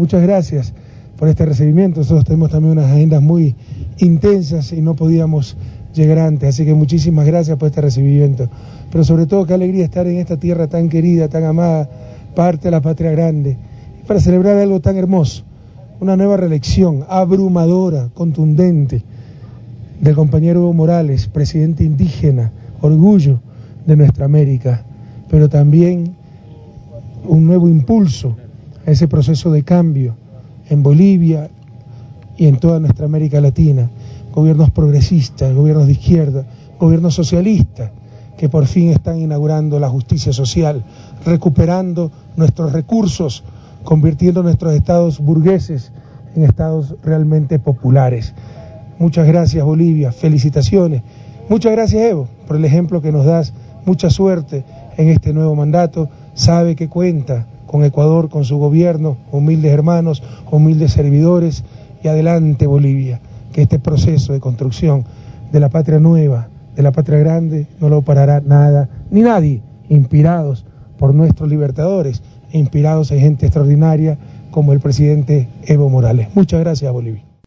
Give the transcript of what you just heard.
muchas gracias por este recibimiento. Nosotros tenemos también unas agendas muy intensas y no podíamos llegar antes, así que muchísimas gracias por este recibimiento. Pero sobre todo qué alegría estar en esta tierra tan querida, tan amada, parte de la patria grande, para celebrar algo tan hermoso, una nueva reelección abrumadora, contundente, del compañero Evo Morales, presidente indígena, orgullo de nuestra América, pero también un nuevo impulso a ese proceso de cambio en Bolivia y en toda nuestra América Latina. Gobiernos progresistas, gobiernos de izquierda, gobiernos socialistas, que por fin están inaugurando la justicia social, recuperando nuestros recursos, convirtiendo nuestros estados burgueses en estados realmente populares. Muchas gracias Bolivia, felicitaciones. Muchas gracias Evo por el ejemplo que nos das. Mucha suerte en este nuevo mandato. Sabe que cuenta con Ecuador, con su gobierno, humildes hermanos, humildes servidores. Y adelante Bolivia, que este proceso de construcción de la patria nueva, de la patria grande, no lo parará nada ni nadie, inspirados por nuestros libertadores, inspirados en gente extraordinaria como el presidente Evo Morales. Muchas gracias Bolivia.